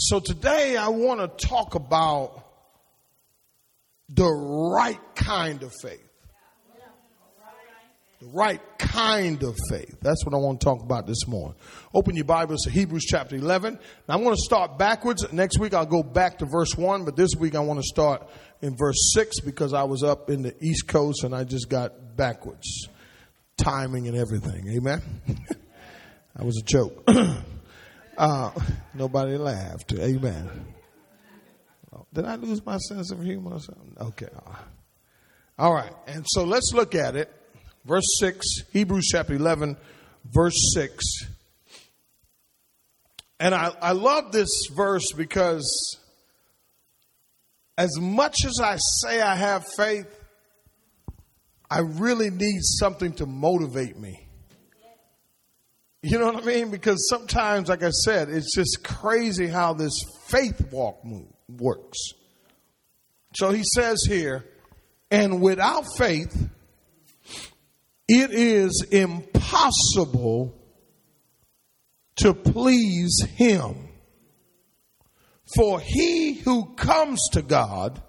So today I want to talk about the right kind of faith. The right kind of faith. That's what I want to talk about this morning. Open your Bibles to Hebrews chapter 11. Now I'm going to start backwards. Next week I'll go back to verse 1, but this week I want to start in verse 6 because I was up in the East Coast and I just got backwards. Timing and everything. Amen. that was a joke. uh, nobody laughed. Amen. Did I lose my sense of humor or something? Okay. All right. And so let's look at it. Verse 6, Hebrews chapter 11, verse 6. And I, I love this verse because as much as I say I have faith, I really need something to motivate me. You know what I mean? Because sometimes, like I said, it's just crazy how this faith walk move works. So he says here, and without faith, it is impossible to please him. For he who comes to God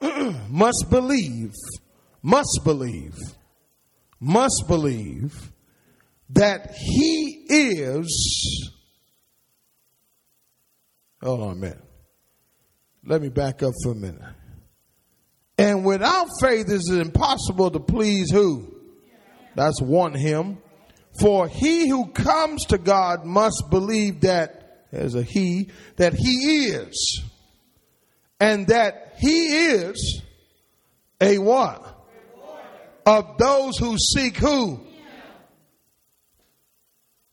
must believe, must believe, must believe that he is. Hold on minute. Let me back up for a minute. And without faith, it is impossible to please who? That's one him. For he who comes to God must believe that, as a he, that he is. And that he is a what? Of those who seek who?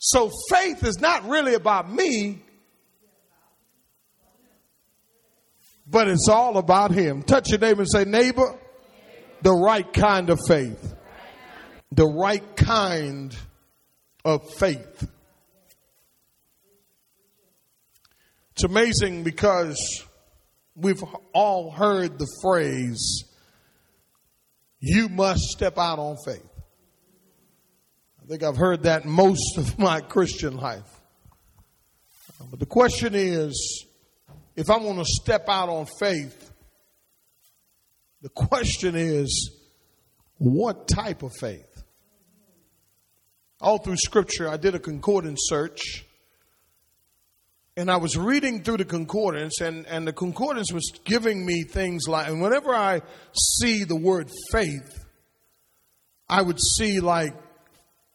So faith is not really about me, but it's all about him. Touch your neighbor and say, neighbor, the right kind of faith the right kind of faith. It's amazing because we've all heard the phrase, you must step out on faith. I think I've heard that most of my Christian life. But the question is, if I'm going to step out on faith, the question is, what type of faith? all through scripture, I did a concordance search. And I was reading through the concordance, and, and the concordance was giving me things like, and whenever I see the word faith, I would see like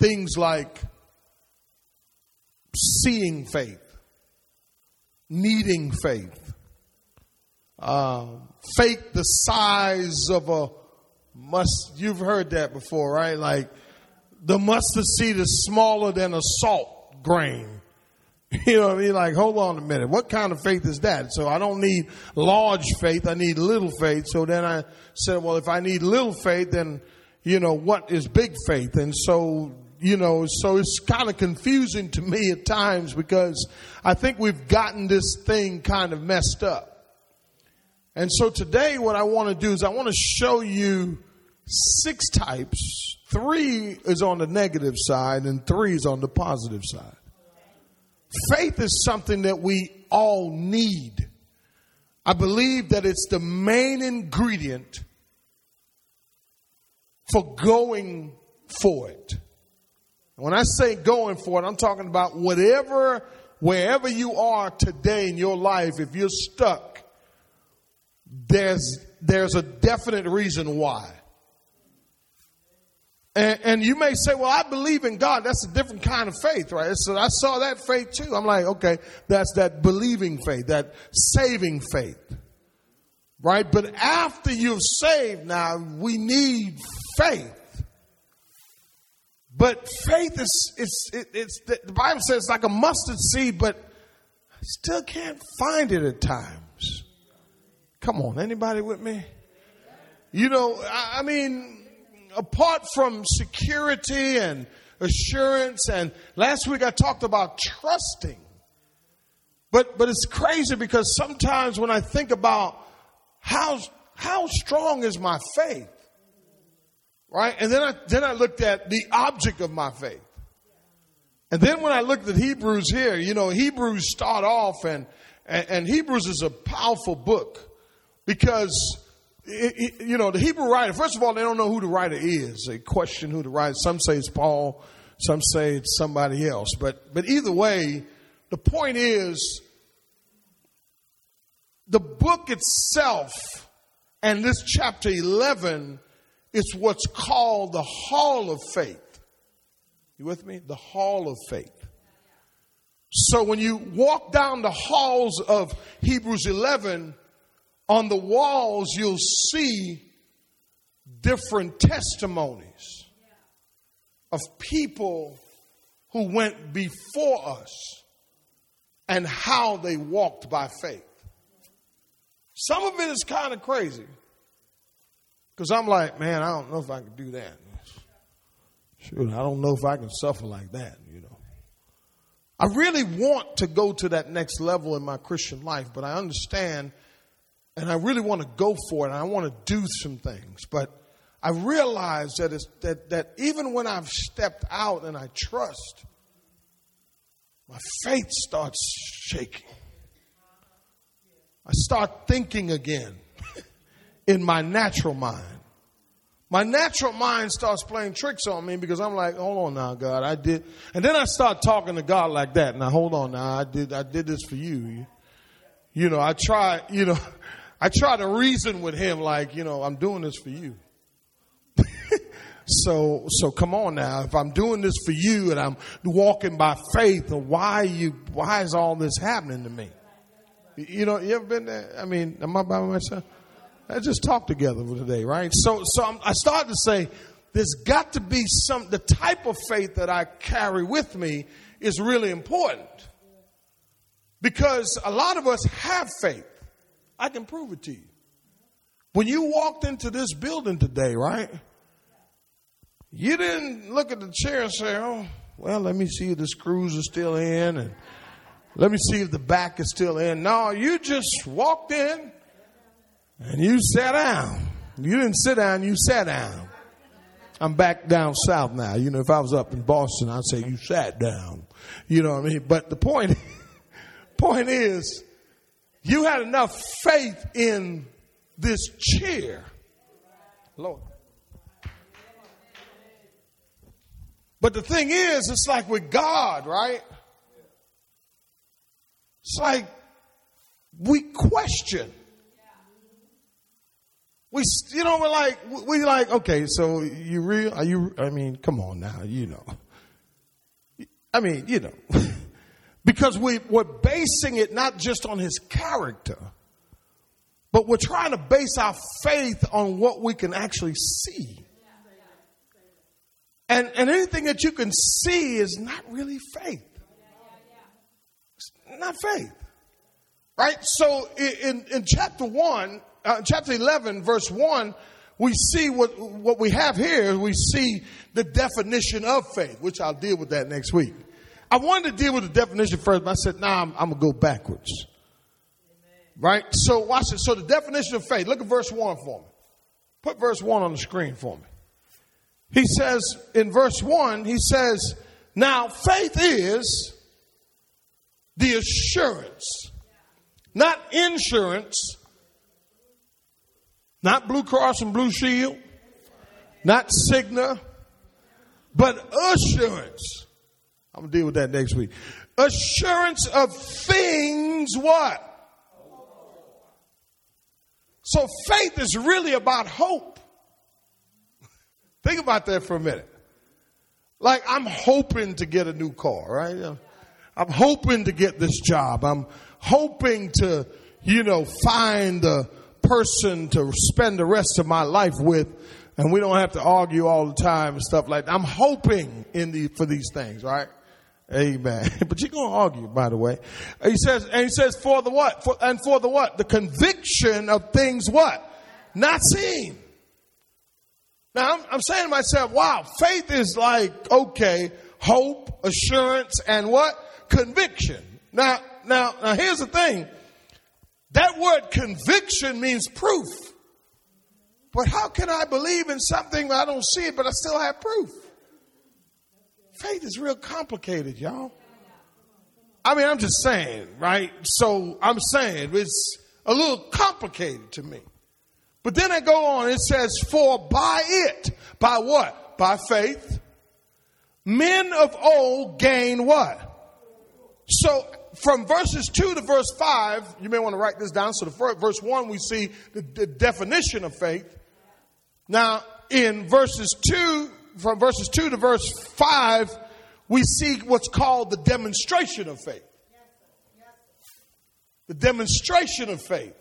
things like seeing faith, needing faith, uh, faith the size of a must. You've heard that before, right? Like the mustard seed is smaller than a salt grain. You know what I mean? Like, hold on a minute. What kind of faith is that? So I don't need large faith. I need little faith. So then I said, well, if I need little faith, then, you know, what is big faith? And so, you know, so it's kind of confusing to me at times because I think we've gotten this thing kind of messed up. And so today what I want to do is I want to show you six types Three is on the negative side and three is on the positive side. Faith is something that we all need. I believe that it's the main ingredient for going for it. When I say going for it, I'm talking about whatever, wherever you are today in your life, if you're stuck, there's, there's a definite reason why. And, and, you may say, well, I believe in God. That's a different kind of faith, right? So I saw that faith too. I'm like, okay, that's that believing faith, that saving faith, right? But after you've saved now, we need faith. But faith is, it's, it, it's, the Bible says it's like a mustard seed, but I still can't find it at times. Come on, anybody with me? You know, I, I mean, apart from security and assurance, and last week I talked about trusting. But, but it's crazy because sometimes when I think about how, how strong is my faith, right? And then I, then I looked at the object of my faith. And then when I looked at Hebrews here, you know, Hebrews start off and, and, and Hebrews is a powerful book because, you know, the Hebrew writer, first of all, they don't know who the writer is. They question who the writer Some say it's Paul, some say it's somebody else. But, but either way, the point is the book itself and this chapter 11 is what's called the hall of faith. You with me? The hall of faith. So when you walk down the halls of Hebrews 11, on the walls you'll see different testimonies of people who went before us and how they walked by faith. Some of it is kind of crazy because I'm like, man, I don't know if I can do that. I don't know if I can suffer like that, you know. I really want to go to that next level in my Christian life, but I understand and I really want to go for it and I want to do some things. But I realize that, it's, that, that even when I've stepped out and I trust, my faith starts shaking. I start thinking again in my natural mind. My natural mind starts playing tricks on me because I'm like, hold on now, God, I did. And then I start talking to God like that. Now, hold on now, I did, I did this for you. You know, I try, you know, I try to reason with him like, you know, I'm doing this for you. so, so come on now. If I'm doing this for you and I'm walking by faith, why you, why is all this happening to me? You know, you ever been there? I mean, am I by myself? Let's just talk together for today, right? So, so I'm, I started to say, there's got to be some, the type of faith that I carry with me is really important. Because a lot of us have faith. I can prove it to you. When you walked into this building today, right? You didn't look at the chair and say, oh, well, let me see if the screws are still in and let me see if the back is still in. No, you just walked in and you sat down. You didn't sit down, you sat down. I'm back down south now. You know, if I was up in Boston, I'd say you sat down. You know what I mean? But the point, point is, you had enough faith in this chair. Lord. But the thing is, it's like with God, right? It's like we question. We, you know, we're like, we like, okay, so you real? Are you, I mean, come on now, you know. I mean, you know. because we, we're basing it not just on his character, but we're trying to base our faith on what we can actually see. And, and anything that you can see is not really faith not faith. Right? So in, in chapter 1, uh, chapter 11, verse 1, we see what, what we have here. We see the definition of faith, which I'll deal with that next week. I wanted to deal with the definition first, but I said, nah, I'm, I'm going to go backwards. Amen. Right? So watch it. So the definition of faith, look at verse 1 for me. Put verse 1 on the screen for me. He says, in verse 1, he says, now faith is the assurance, not insurance, not Blue Cross and Blue Shield, not Cigna, but assurance. I'm gonna deal with that next week. Assurance of things what? So faith is really about hope. Think about that for a minute. Like I'm hoping to get a new car, right? I'm hoping to get this job. I'm hoping to, you know, find the person to spend the rest of my life with and we don't have to argue all the time and stuff like that. I'm hoping in the, for these things, right? Amen. But you're going to argue, by the way. He says, and he says, for the what? For, and for the what? The conviction of things what? Not seen. Now, I'm, I'm saying to myself, wow, faith is like, okay, hope, assurance, and what? conviction. Now, now, now here's the thing. That word conviction means proof. But how can I believe in something I don't see it, but I still have proof? faith is real complicated, y'all. I mean, I'm just saying, right? So I'm saying it's a little complicated to me. But then I go on, it says, For by it, by what? By faith, men of old gain what? So from verses 2 to verse 5, you may want to write this down. So the first, verse 1, we see the, the definition of faith. Now, in verses 2, from verses 2 to verse 5, we see what's called the demonstration of faith. The demonstration of faith,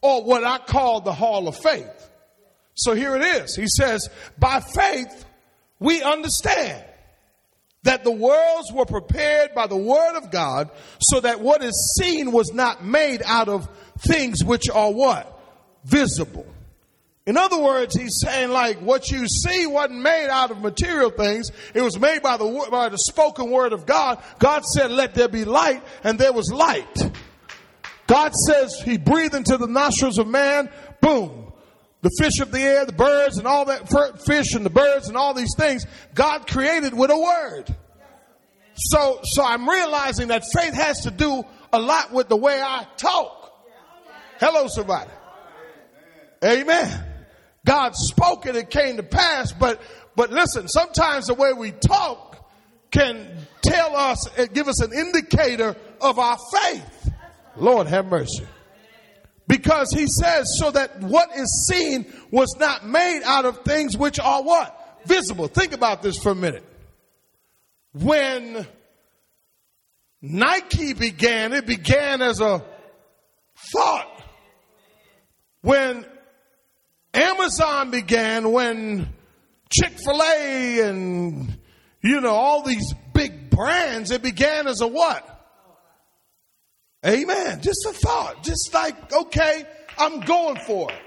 or what I call the hall of faith. So here it is. He says, by faith, we understand that the worlds were prepared by the word of God so that what is seen was not made out of things which are what? Visible. In other words, he's saying like what you see wasn't made out of material things. It was made by the, by the spoken word of God. God said, let there be light and there was light. God says he breathed into the nostrils of man. Boom. The fish of the air, the birds and all that fish and the birds and all these things God created with a word. So, so I'm realizing that faith has to do a lot with the way I talk. Hello, somebody. Amen. God spoke it, it came to pass, but, but listen, sometimes the way we talk can tell us, and give us an indicator of our faith. Lord have mercy. Because he says, so that what is seen was not made out of things which are what? Visible. Think about this for a minute. When Nike began, it began as a thought. When Amazon began when Chick fil A and, you know, all these big brands, it began as a what? Amen. Just a thought. Just like, okay, I'm going for it.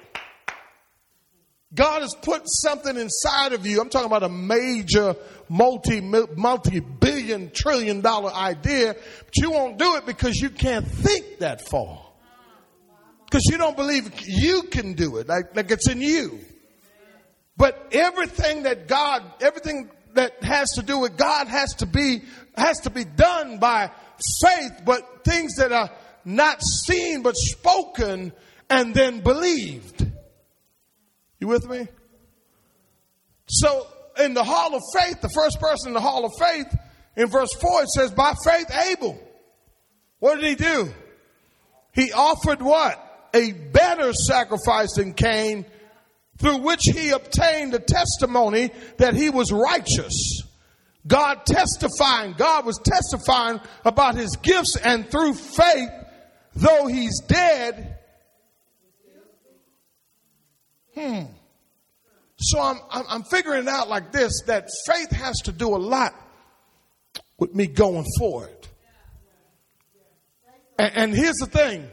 God has put something inside of you. I'm talking about a major multi, multi billion trillion dollar idea, but you won't do it because you can't think that far. Because you don't believe you can do it, like, like it's in you. But everything that God, everything that has to do with God has to be, has to be done by faith, but things that are not seen but spoken and then believed. You with me? So in the hall of faith, the first person in the hall of faith, in verse 4, it says, by faith, Abel. What did he do? He offered what? a better sacrifice than Cain, through which he obtained the testimony that he was righteous. God testifying, God was testifying about his gifts, and through faith, though he's dead, hmm. So I'm, I'm, figuring out like this that faith has to do a lot with me going forward. And, and here's the thing.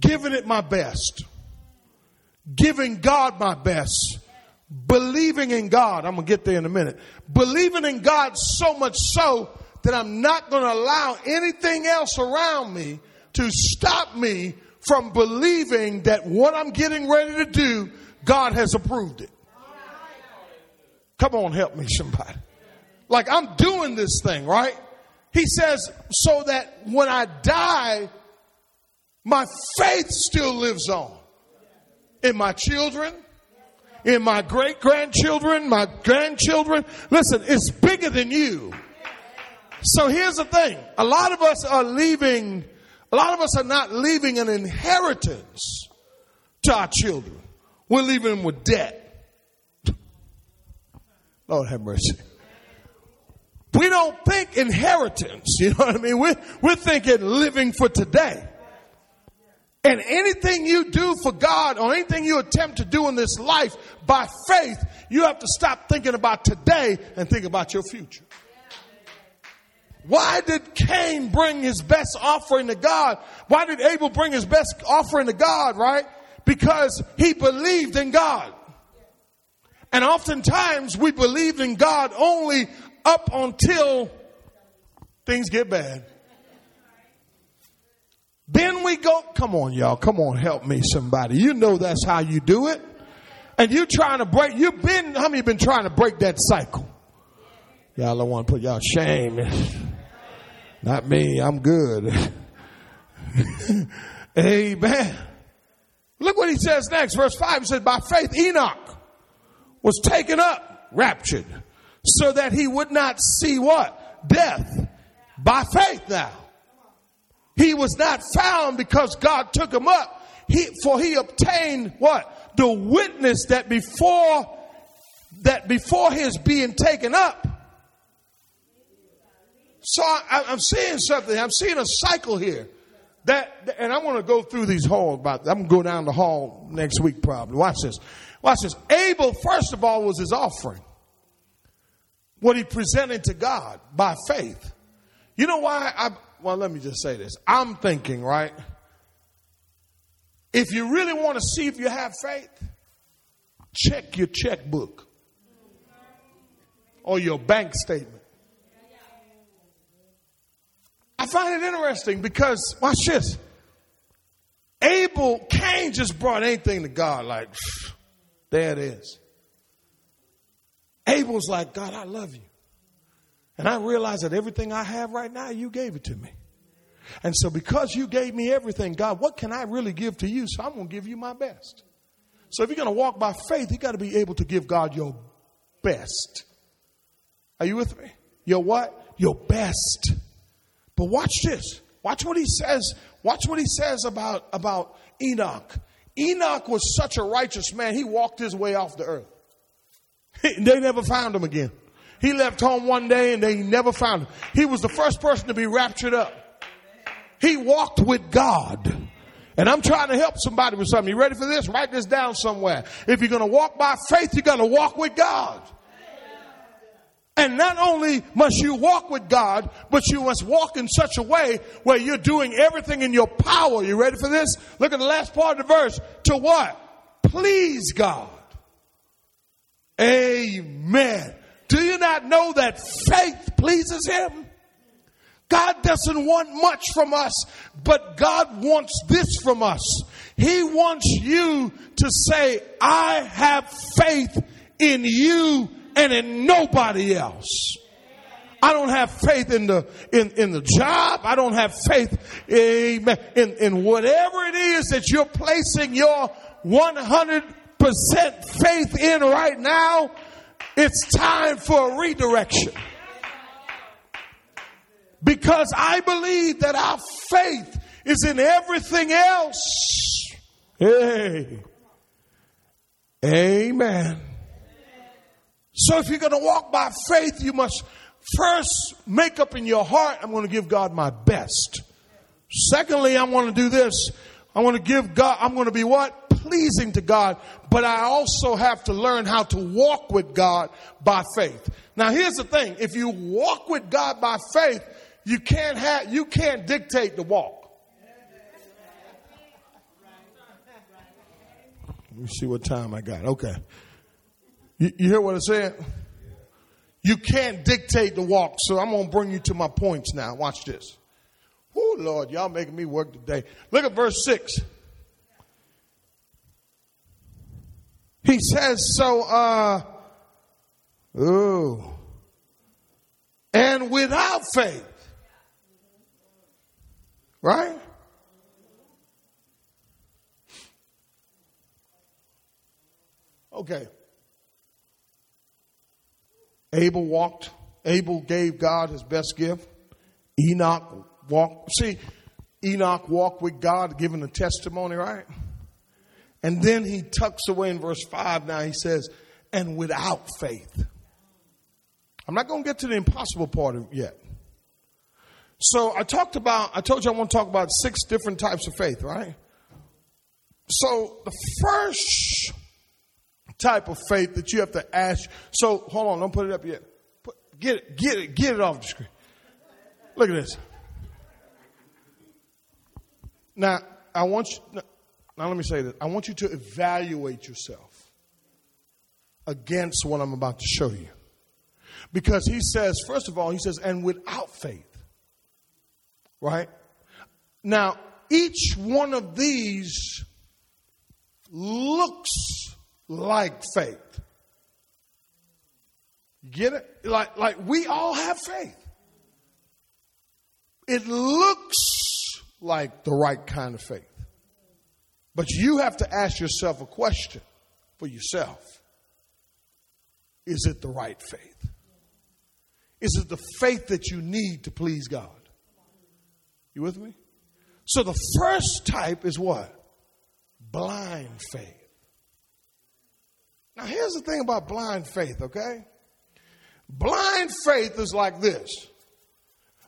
Giving it my best, giving God my best, believing in God. I'm going to get there in a minute. Believing in God so much so that I'm not going to allow anything else around me to stop me from believing that what I'm getting ready to do, God has approved it. Come on, help me, somebody. Like I'm doing this thing, right? He says, so that when I die, my faith still lives on in my children, in my great grandchildren, my grandchildren. Listen, it's bigger than you. So here's the thing. A lot of us are leaving, a lot of us are not leaving an inheritance to our children. We're leaving them with debt. Lord have mercy. We don't think inheritance. You know what I mean? We're, we're thinking living for today. And anything you do for God or anything you attempt to do in this life by faith, you have to stop thinking about today and think about your future. Why did Cain bring his best offering to God? Why did Abel bring his best offering to God, right? Because he believed in God. And oftentimes we believe in God only up until things get bad. Then we go, come on, y'all, come on, help me, somebody. You know that's how you do it. And you trying to break, you've been, how many been trying to break that cycle? Y'all don't want to put y'all shame. Not me, I'm good. Amen. Look what he says next. Verse 5 he says, By faith, Enoch was taken up, raptured, so that he would not see what? Death. By faith now. He was not found because God took him up. He, for he obtained what? The witness that before, that before his being taken up. So I, I'm seeing something. I'm seeing a cycle here. That, and I want to go through these halls. About I'm going to go down the hall next week probably. Watch this. Watch this. Abel, first of all, was his offering. What he presented to God by faith. You know why? I, well, let me just say this. I'm thinking, right? If you really want to see if you have faith, check your checkbook or your bank statement. I find it interesting because, watch this. Abel, Cain just brought anything to God, like, there it is. Abel's like, God, I love you. And I realize that everything I have right now, you gave it to me. And so, because you gave me everything, God, what can I really give to you? So, I'm going to give you my best. So, if you're going to walk by faith, you got to be able to give God your best. Are you with me? Your what? Your best. But watch this. Watch what he says. Watch what he says about, about Enoch. Enoch was such a righteous man, he walked his way off the earth. they never found him again. He left home one day and they never found him. He was the first person to be raptured up. He walked with God. And I'm trying to help somebody with something. You ready for this? Write this down somewhere. If you're going to walk by faith, you're going to walk with God. And not only must you walk with God, but you must walk in such a way where you're doing everything in your power. You ready for this? Look at the last part of the verse. To what? Please God. Amen. Do you not know that faith pleases Him? God doesn't want much from us, but God wants this from us. He wants you to say, I have faith in you and in nobody else. I don't have faith in the in, in the job. I don't have faith amen, in, in whatever it is that you're placing your 100% faith in right now. It's time for a redirection. Because I believe that our faith is in everything else. Hey. Amen. So if you're going to walk by faith, you must first make up in your heart, I'm going to give God my best. Secondly, I want to do this. I want to give God, I'm going to be what? Pleasing to God, but I also have to learn how to walk with God by faith. Now here's the thing. If you walk with God by faith, you can't have, you can't dictate the walk. Let me see what time I got. Okay. You, you hear what I said? You can't dictate the walk. So I'm going to bring you to my points now. Watch this. Oh, Lord, y'all making me work today. Look at verse 6. He says, so, uh, ooh, and without faith, right? Okay. Abel walked, Abel gave God his best gift. Enoch walked, see, Enoch walked with God, giving a testimony, right? And then he tucks away in verse 5 now, he says, and without faith. I'm not going to get to the impossible part yet. So I talked about, I told you I want to talk about six different types of faith, right? So the first type of faith that you have to ask. So hold on, don't put it up yet. Put, get it, get it, get it off the screen. Look at this. Now, I want you, now let me say this. I want you to evaluate yourself against what I'm about to show you. Because he says, first of all, he says, and without faith. Right? Now, each one of these looks like faith. Get it? Like, like we all have faith. It looks like the right kind of faith. But you have to ask yourself a question for yourself. Is it the right faith? Is it the faith that you need to please God? You with me? So the first type is what? Blind faith. Now, here's the thing about blind faith, okay? Blind faith is like this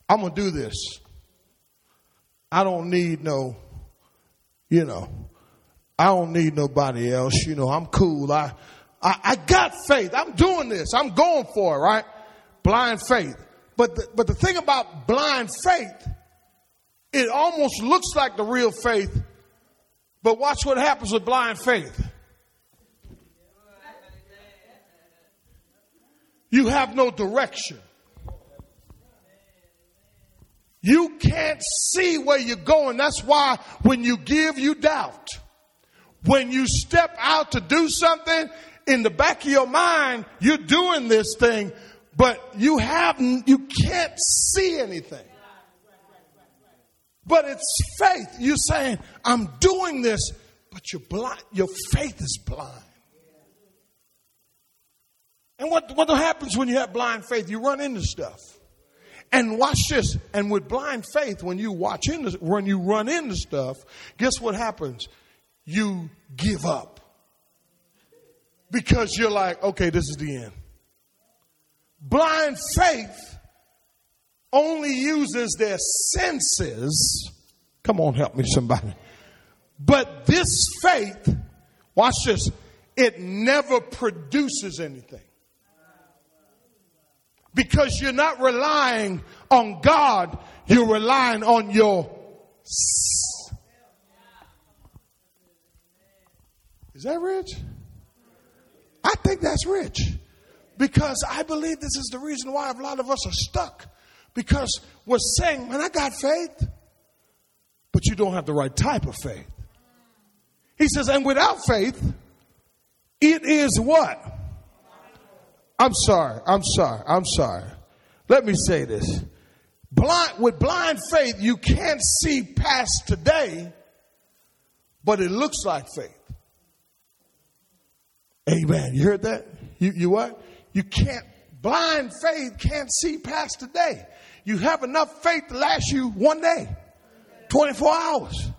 I'm going to do this. I don't need no, you know, I don't need nobody else. You know, I'm cool. I, I, I got faith. I'm doing this. I'm going for it, right? Blind faith. But the, but the thing about blind faith, it almost looks like the real faith. But watch what happens with blind faith. You have no direction. You can't see where you're going. That's why when you give, you doubt. When you step out to do something, in the back of your mind, you're doing this thing, but you have, you can't see anything. But it's faith. You're saying, I'm doing this, but you're blind. Your faith is blind. And what, what happens when you have blind faith? You run into stuff. And watch this. And with blind faith, when you watch into, when you run into stuff, guess what happens? You give up. Because you're like, okay, this is the end. Blind faith only uses their senses. Come on, help me, somebody. But this faith, watch this, it never produces anything because you're not relying on God, you're relying on your. Is that rich? I think that's rich because I believe this is the reason why a lot of us are stuck because we're saying, man, I got faith, but you don't have the right type of faith. He says, and without faith, it is what? I'm sorry. I'm sorry. I'm sorry. Let me say this. Blind, with blind faith, you can't see past today, but it looks like faith. Amen. You heard that? You, you what? You can't, blind faith can't see past today. You have enough faith to last you one day, 24 hours.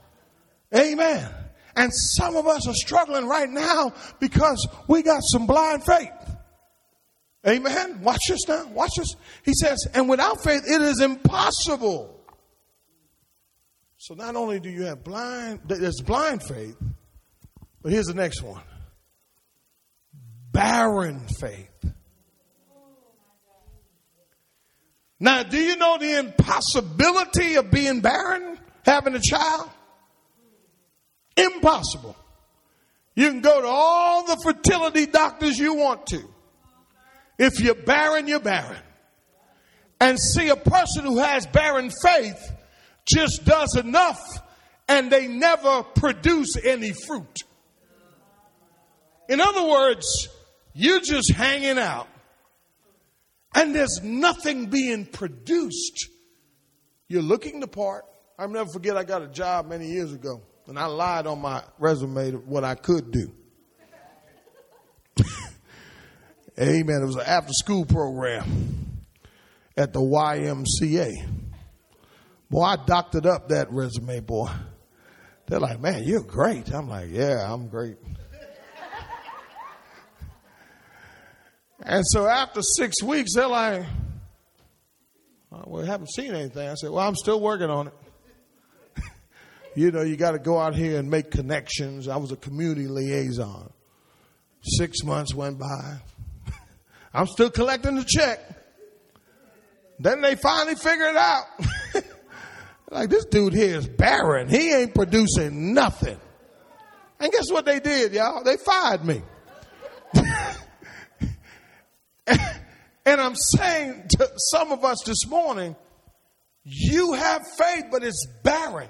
Amen. And some of us are struggling right now because we got some blind faith. Amen. Watch this now. Watch this. He says, and without faith, it is impossible. So not only do you have blind, there's blind faith, but here's the next one barren faith. Now, do you know the impossibility of being barren, having a child? Impossible. You can go to all the fertility doctors you want to. If you're barren, you're barren. And see, a person who has barren faith just does enough and they never produce any fruit. In other words, you're just hanging out and there's nothing being produced. You're looking the part. I'll never forget I got a job many years ago and I lied on my resume what I could do. Amen. It was an after school program at the YMCA. Boy, I doctored up that resume, boy. They're like, man, you're great. I'm like, yeah, I'm great. And so after six weeks, they're like, uh, well, we haven't seen anything. I said, well, I'm still working on it. you know, you got to go out here and make connections. I was a community liaison. Six months went by. I'm still collecting the check. Then they finally figured it out. like, this dude here is barren. He ain't producing nothing. And guess what they did, y'all? They fired me. and I'm saying to some of us this morning, you have faith, but it's barren.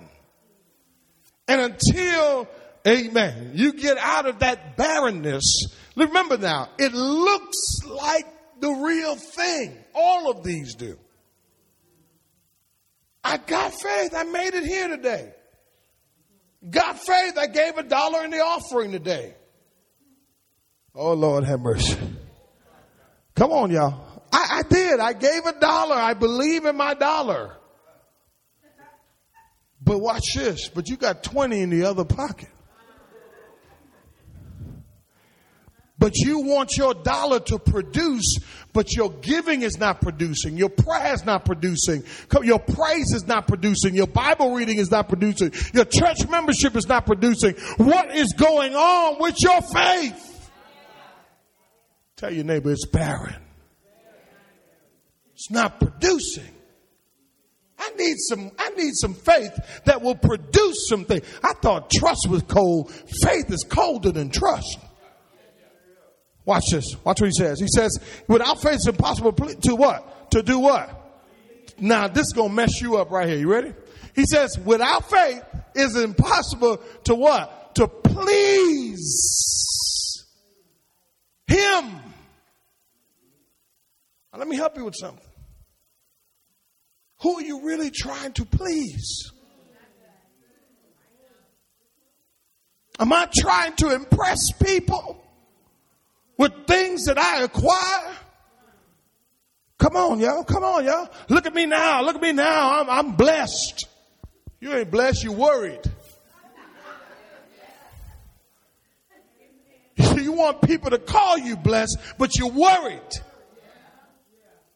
And until, amen, you get out of that barrenness, Remember now, it looks like the real thing. All of these do. I got faith. I made it here today. Got faith. I gave a dollar in the offering today. Oh, Lord, have mercy. Come on, y'all. I, I did. I gave a dollar. I believe in my dollar. But watch this. But you got 20 in the other pocket. But you want your dollar to produce, but your giving is not producing. Your prayer is not producing. Your praise is not producing. Your Bible reading is not producing. Your church membership is not producing. What is going on with your faith? Tell your neighbor it's barren. It's not producing. I need some, I need some faith that will produce something. I thought trust was cold. Faith is colder than trust. Watch this. Watch what he says. He says, without faith it's impossible to what? To do what? Now this is going to mess you up right here. You ready? He says, without faith it's impossible to what? To please him. Now, let me help you with something. Who are you really trying to please? Am I trying to impress people with things that I acquire? Come on, y'all. Come on, y'all. Look at me now. Look at me now. I'm, I'm blessed. You ain't blessed, you worried. You want people to call you blessed, but you're worried.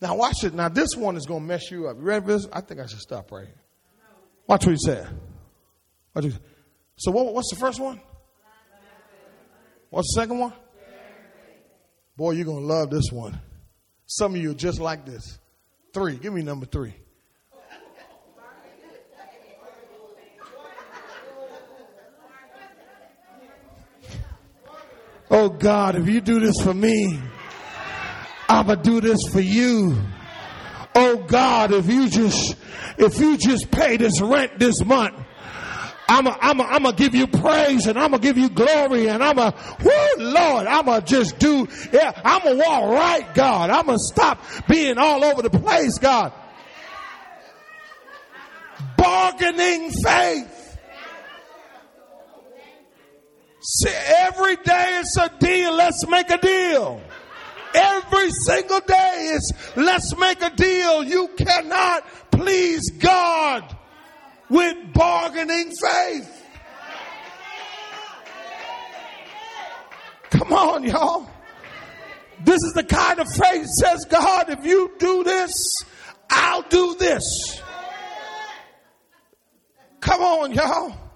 Now watch it. Now this one is going to mess you up. You ready for this? I think I should stop right here. Watch what he said. What so what, what's the first one? What's the second one? Boy, you're going to love this one. Some of you are just like this. Three. Give me number three. Oh God, if you do this for me, I'm gonna do this for you. Oh God, if you just, if you just pay this rent this month, I'm a, I'm a, I'm gonna give you praise and I'm gonna give you glory and I'm a, whoo, Lord, I'm gonna just do, yeah, I'm gonna walk right, God. I'm gonna stop being all over the place, God. Bargaining faith. See, every day it's a deal. Let's make a deal. Every single day is let's make a deal. You cannot please God with bargaining faith. Come on, y'all. This is the kind of faith says God, if you do this, I'll do this. Come on, y'all.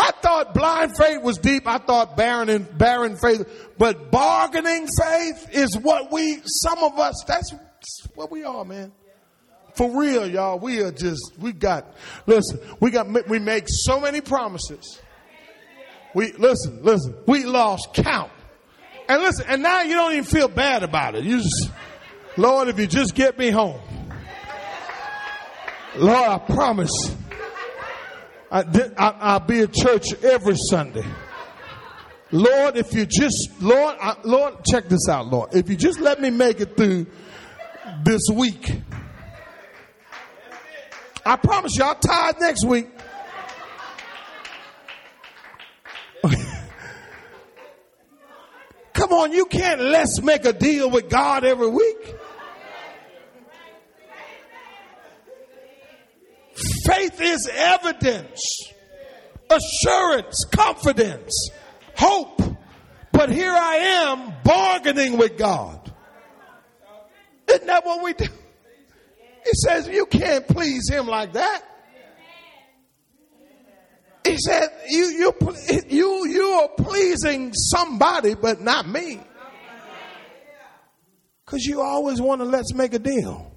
I thought blind faith was deep. I thought barren and barren faith, but bargaining faith is what we, some of us, that's what we are, man. For real, y'all. We are just, we got, listen, we got, we make so many promises. We, listen, listen, we lost count. And listen, and now you don't even feel bad about it. You just, Lord, if you just get me home. Lord, I promise I, will be at church every Sunday. Lord, if you just, Lord, I, Lord, check this out, Lord. If you just let me make it through this week, I promise you I'll tithe next week. Come on, you can't let's make a deal with God every week. Faith is evidence, assurance, confidence, hope. But here I am bargaining with God. Isn't that what we do? He says, You can't please him like that. He said, you, you, you, you are pleasing somebody, but not me. Because you always want to let's make a deal.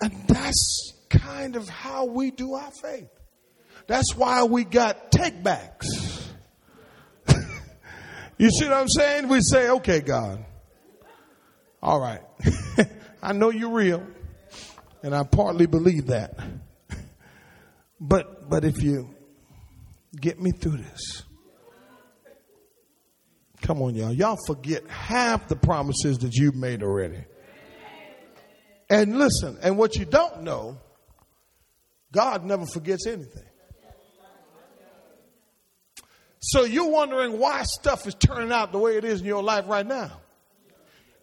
And that's kind of how we do our faith. That's why we got takebacks. you see what I'm saying? We say, okay, God, all right. I know you're real, and I partly believe that. But but if you get me through this, Come on, y'all. Y'all forget half the promises that you've made already. And listen, and what you don't know, God never forgets anything. So you're wondering why stuff is turning out the way it is in your life right now.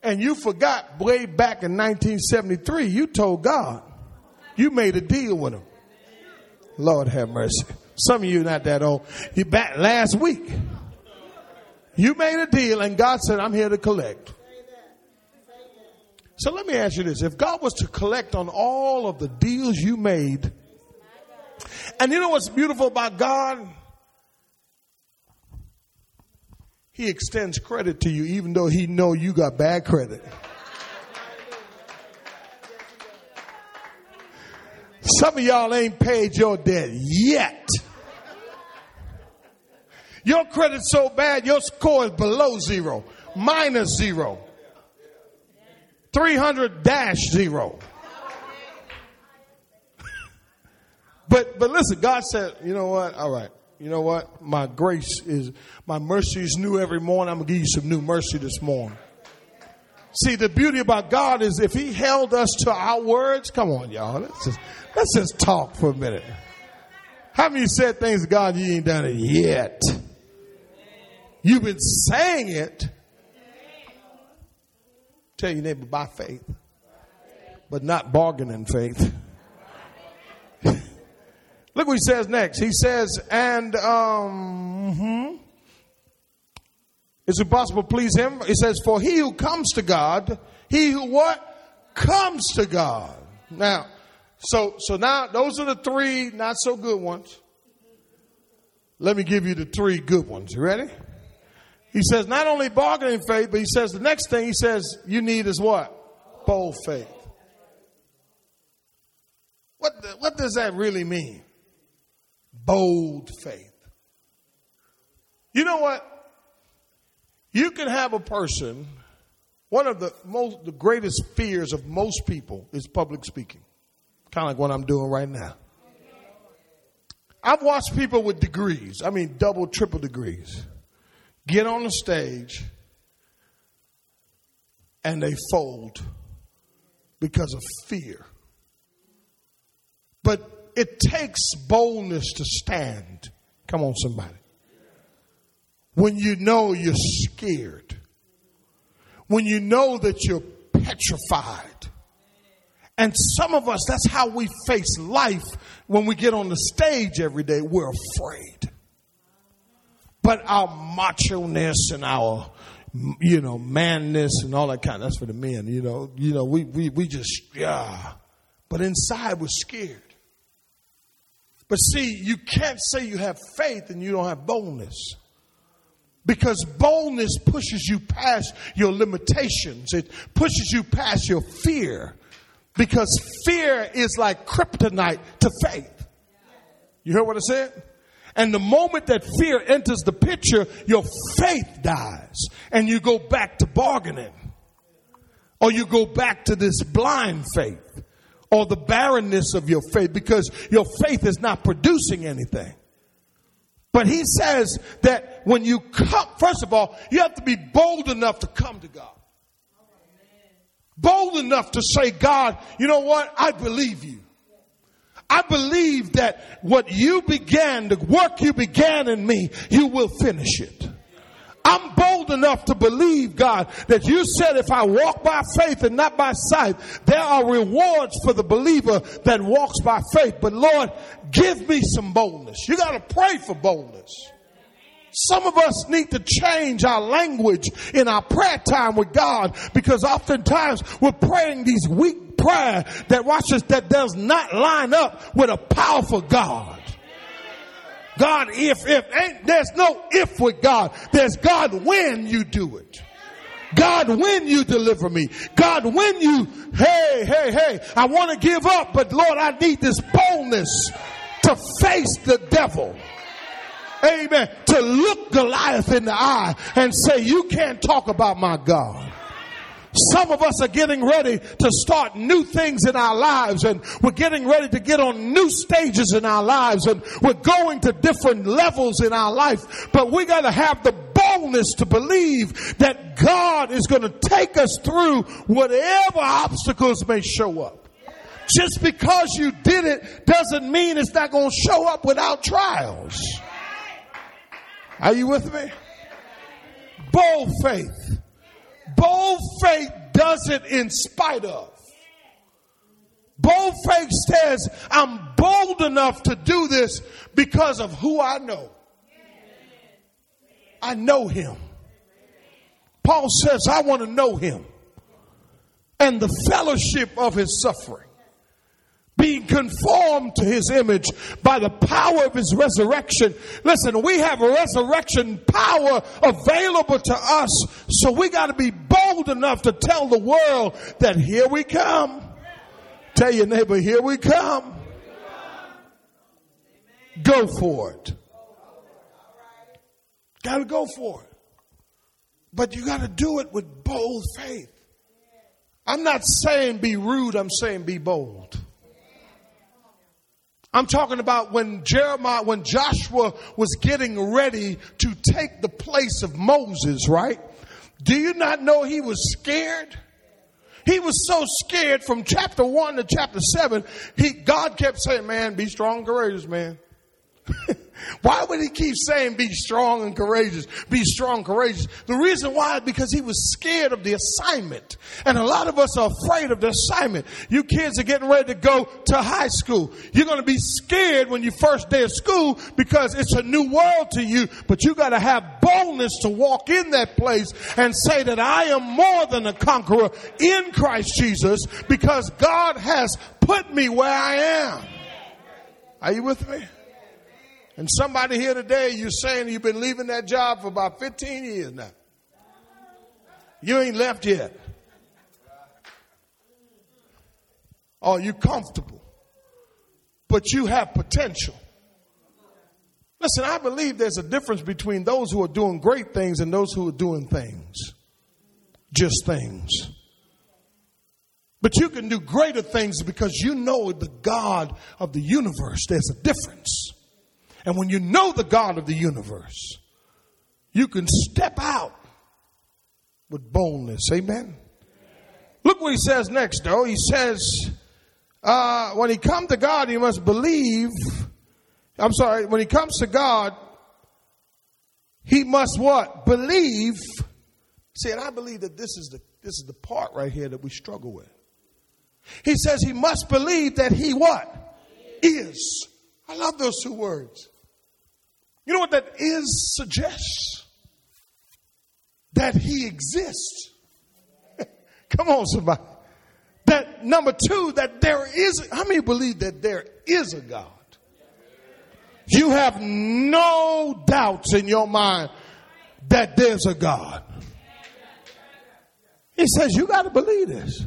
And you forgot way back in 1973, you told God, you made a deal with him. Lord have mercy. Some of you not that old. You back last week. You made a deal and God said, I'm here to collect. So let me ask you this. If God was to collect on all of the deals you made, and you know what's beautiful about God? He extends credit to you even though he know you got bad credit. Some of y'all ain't paid your debt yet. Your credit's so bad, your score is below zero, minus zero, 300 dash zero. But, but listen, God said, you know what? All right you know what? My grace is, my mercy is new every morning. I'm to give you some new mercy this morning. See, the beauty about God is if He held us to our words, come on, y'all. Let's just, let's just talk for a minute. How many said things to God you ain't done it yet? You've been saying it. Tell your neighbor by faith, but not bargaining faith. Look what he says next. He says, and um, hmm, it's impossible to please him. He says, for he who comes to God, he who what? Comes to God. Now, so so now those are the three not so good ones. Let me give you the three good ones. You ready? He says not only bargaining faith, but he says the next thing he says you need is what? Bold faith. What, the, what does that really mean? Bold faith. You know what? You can have a person, one of the most, the greatest fears of most people is public speaking. Kind of like what I'm doing right now. I've watched people with degrees, I mean double, triple degrees, get on the stage and they fold because of fear. But it takes boldness to stand. Come on, somebody. When you know you're scared, when you know that you're petrified. And some of us, that's how we face life when we get on the stage every day. We're afraid. But our macho ness and our, you know, manness and all that kind, that's for the men, you know, you know, we, we, we just, yeah. But inside we're scared. But see, you can't say you have faith and you don't have boldness. Because boldness pushes you past your limitations. It pushes you past your fear. Because fear is like kryptonite to faith. You hear what I said? And the moment that fear enters the picture, your faith dies. And you go back to bargaining. Or you go back to this blind faith or the barrenness of your faith because your faith is not producing anything. But he says that when you come, first of all, you have to be bold enough to come to God. Bold enough to say, God, you know what? I believe you. I believe that what you began, the work you began in me, you will finish it. I'm bold enough to believe, God, that you said if I walk by faith and not by sight, there are rewards for the believer that walks by faith. But Lord, give me some boldness. You got to pray for boldness. Some of us need to change our language in our prayer time with God because oftentimes we're praying these weak prayer that watches that does not line up with a powerful God. God, if, if, ain't, there's no if with God. There's God when you do it. God, when you deliver me. God, when you, hey, hey, hey, I want to give up, but Lord, I need this boldness to face the devil. Amen. To look Goliath in the eye and say, you can't talk about my God. Some of us are getting ready to start new things in our lives and we're getting ready to get on new stages in our lives and we're going to different levels in our life. But we got to have the boldness to believe that God is going to take us through whatever obstacles may show up. Just because you did it doesn't mean it's not going to show up without trials. Are you with me? Bold faith. Bold faith does it in spite of. Bold faith says, I'm bold enough to do this because of who I know. I know him. Paul says, I want to know him and the fellowship of his suffering being conformed to his image by the power of his resurrection. Listen, we have resurrection power available to us, so we got to be bold enough to tell the world that here we come. Tell your neighbor, here we come. Go for it. Got to go for it. But you got to do it with bold faith. I'm not saying be rude, I'm saying be bold. I'm talking about when Jeremiah, when Joshua was getting ready to take the place of Moses, right? Do you not know he was scared? He was so scared from chapter one to chapter seven. He, God kept saying, man, be strong courageous, man. why would he keep saying be strong and courageous? Be strong, courageous. The reason why, is because he was scared of the assignment. And a lot of us are afraid of the assignment. You kids are getting ready to go to high school. You're going to be scared when you first day of school because it's a new world to you, but you got to have boldness to walk in that place and say that I am more than a conqueror in Christ Jesus because God has put me where I am. Are you with me? And somebody here today, you're saying you've been leaving that job for about 15 years now. You ain't left yet. Are you comfortable. But you have potential. Listen, I believe there's a difference between those who are doing great things and those who are doing things. Just things. But you can do greater things because you know the God of the universe. There's a difference. And when you know the God of the universe, you can step out with boldness. Amen. Look what he says next, though. He says, uh, when he comes to God, he must believe. I'm sorry, when he comes to God, he must what? Believe. See, and I believe that this is the this is the part right here that we struggle with. He says he must believe that he what? Is. I love those two words. You know what that is suggests? That he exists. Come on, somebody. That number two, that there is, how many believe that there is a God? You have no doubts in your mind that there's a God. He says you got to believe this.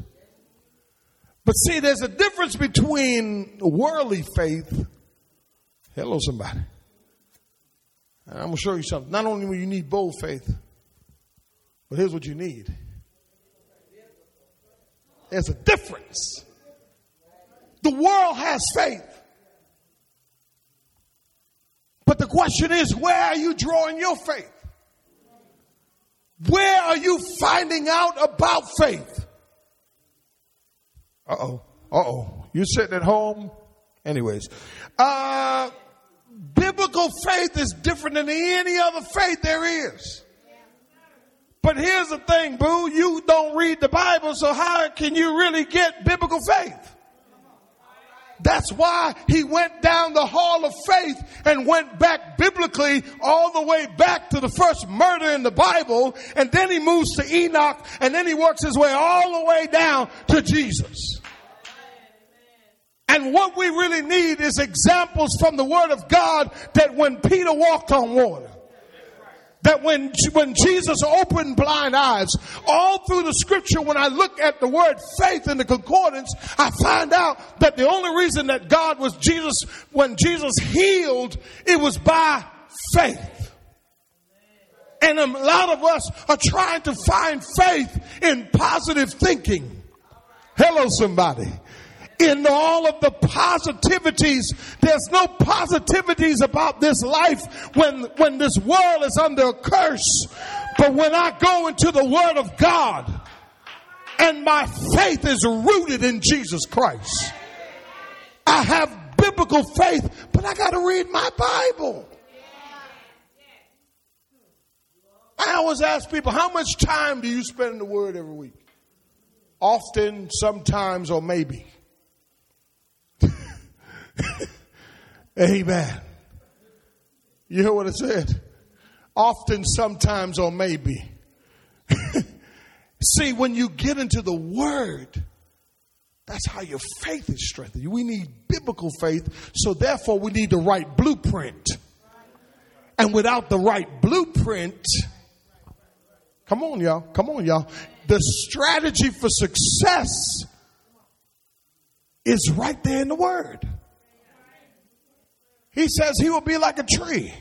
But see, there's a difference between worldly faith. Hello, somebody. And I'm going to show you something. Not only will you need bold faith, but here's what you need. There's a difference. The world has faith. But the question is, where are you drawing your faith? Where are you finding out about faith? Uh oh. Uh oh. You're sitting at home. Anyways. Uh, biblical faith is different than any other faith there is. But here's the thing, boo. You don't read the Bible, so how can you really get biblical faith? That's why he went down the hall of faith and went back biblically all the way back to the first murder in the Bible. And then he moves to Enoch and then he works his way all the way down to Jesus. And what we really need is examples from the Word of God that when Peter walked on water, that when, when Jesus opened blind eyes, all through the scripture, when I look at the word faith in the concordance, I find out that the only reason that God was Jesus, when Jesus healed, it was by faith. And a lot of us are trying to find faith in positive thinking. Hello, somebody in all of the positivities. There's no positivities about this life when, when this world is under a curse. But when I go into the Word of God and my faith is rooted in Jesus Christ, I have biblical faith, but I got to read my Bible. I always ask people, how much time do you spend in the Word every week? Often, sometimes, or maybe. Amen. You hear what it said? Often, sometimes, or maybe. See, when you get into the Word, that's how your faith is strengthened. We need biblical faith, so therefore we need the right blueprint. And without the right blueprint, come on, y'all, come on, y'all. The strategy for success is right there in the Word. He says he will be like a tree.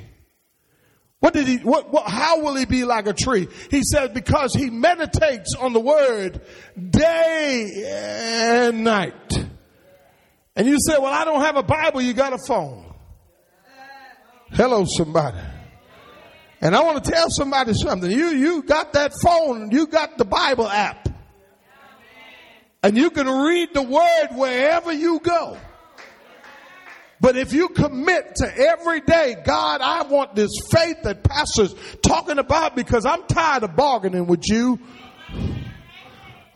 What did he, what, what, how will he be like a tree? He said because he meditates on the word day and night. And you say, well, I don't have a Bible. You got a phone. Hello, somebody. And I want to tell somebody something. You, you got that phone. You got the Bible app. And you can read the word wherever you go. But if you commit to every day, God, I want this faith that pastor's talking about because I'm tired of bargaining with you.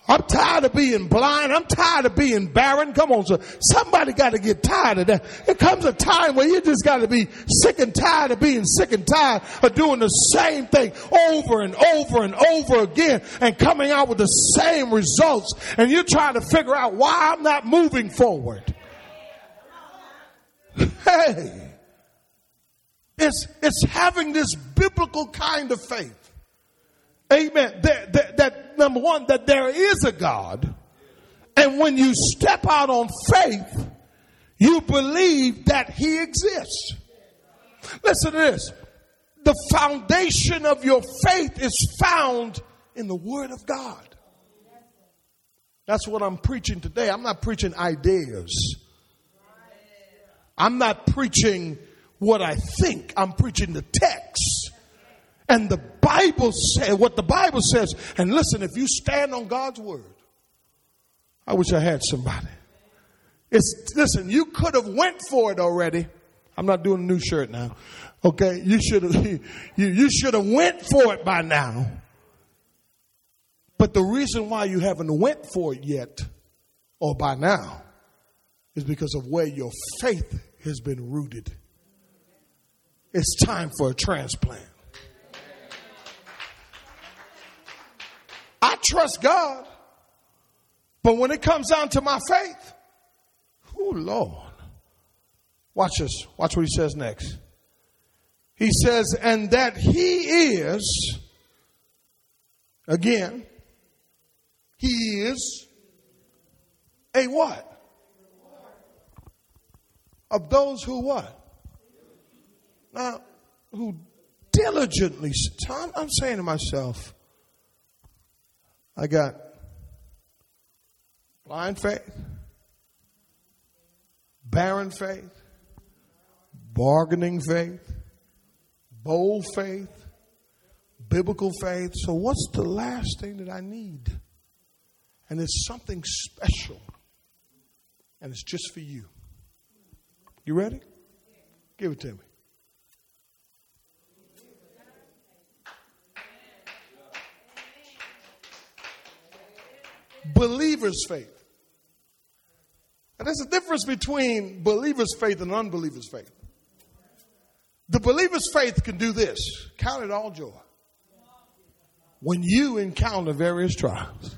I'm tired of being blind. I'm tired of being barren. Come on, sir. Somebody got to get tired of that. It comes a time where you just got to be sick and tired of being sick and tired of doing the same thing over and over and over again and coming out with the same results. And you're trying to figure out why I'm not moving forward. Hey, it's, it's having this biblical kind of faith. Amen. That, that, that number one, that there is a God. And when you step out on faith, you believe that He exists. Listen to this. The foundation of your faith is found in the Word of God. That's what I'm preaching today. I'm not preaching ideas. I'm not preaching what I think, I'm preaching the text. And the Bible says what the Bible says. And listen, if you stand on God's word, I wish I had somebody. It's listen, you could have went for it already. I'm not doing a new shirt now. Okay, you should have you, you should have went for it by now. But the reason why you haven't went for it yet or by now is because of where your faith has been rooted. It's time for a transplant. I trust God, but when it comes down to my faith, oh Lord. Watch this. Watch what he says next. He says, and that he is, again, he is a what? Of those who what? Now, who diligently, I'm, I'm saying to myself, I got blind faith, barren faith, bargaining faith, bold faith, biblical faith. So, what's the last thing that I need? And it's something special, and it's just for you. You ready? Give it to me. Believer's faith. And there's a difference between believer's faith and unbeliever's faith. The believer's faith can do this count it all joy when you encounter various trials,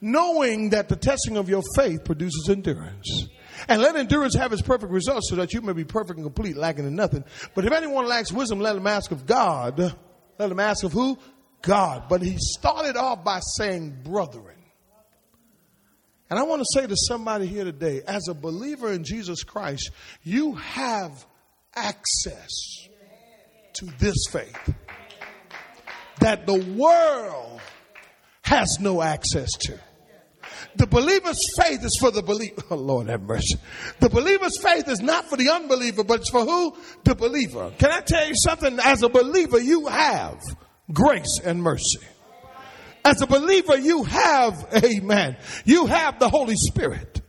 knowing that the testing of your faith produces endurance. And let endurance have its perfect results so that you may be perfect and complete, lacking in nothing. But if anyone lacks wisdom, let him ask of God. Let him ask of who? God. But he started off by saying, brethren. And I want to say to somebody here today, as a believer in Jesus Christ, you have access to this faith that the world has no access to. The believer's faith is for the believer. Oh, Lord have mercy. The believer's faith is not for the unbeliever, but it's for who? The believer. Can I tell you something? As a believer, you have grace and mercy. As a believer, you have, amen, you have the Holy Spirit.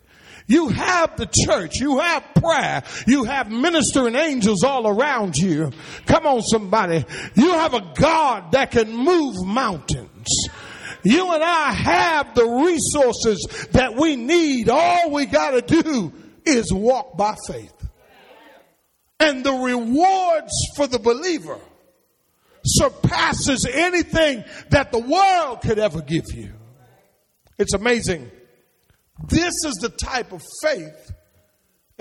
You have the church. You have prayer. You have ministering angels all around you. Come on, somebody. You have a God that can move mountains. You and I have the resources that we need. All we got to do is walk by faith. And the rewards for the believer surpasses anything that the world could ever give you. It's amazing. This is the type of faith,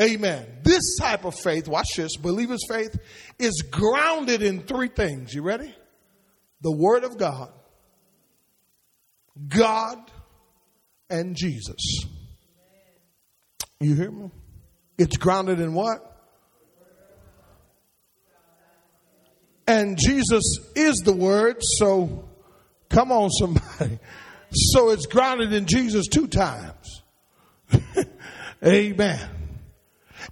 amen. This type of faith, watch this, believer's faith is grounded in three things. You ready? The Word of God, God, and Jesus. You hear me? It's grounded in what? And Jesus is the Word, so come on, somebody. So it's grounded in Jesus two times. Amen.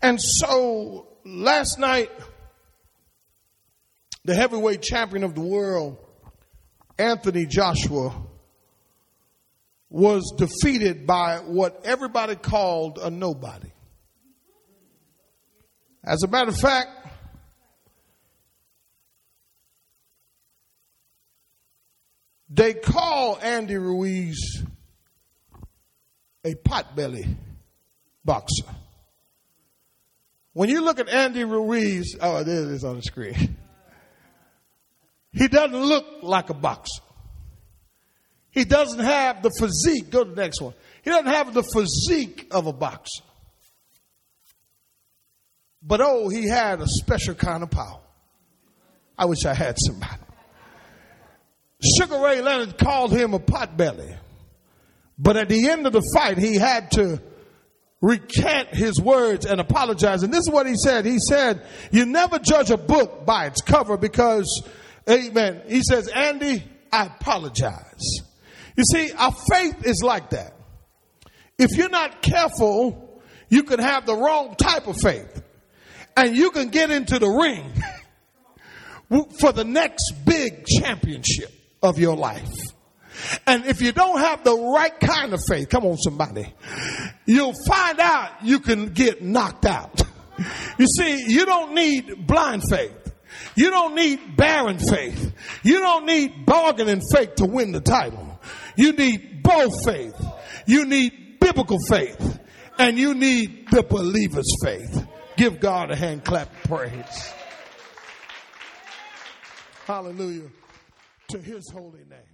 And so last night, the heavyweight champion of the world, Anthony Joshua, was defeated by what everybody called a nobody. As a matter of fact, they call Andy Ruiz a potbelly boxer. When you look at Andy Ruiz, oh, there it is on the screen. He doesn't look like a boxer. He doesn't have the physique. Go to the next one. He doesn't have the physique of a boxer. But oh, he had a special kind of power. I wish I had somebody. Sugar Ray Leonard called him a potbelly. But at the end of the fight, he had to recant his words and apologize. And this is what he said. He said, you never judge a book by its cover because, amen. He says, Andy, I apologize. You see, our faith is like that. If you're not careful, you can have the wrong type of faith and you can get into the ring for the next big championship of your life. And if you don't have the right kind of faith, come on somebody, you'll find out you can get knocked out. You see, you don't need blind faith. You don't need barren faith. You don't need bargaining faith to win the title. You need both faith. You need biblical faith. And you need the believer's faith. Give God a hand clap praise. Hallelujah to his holy name.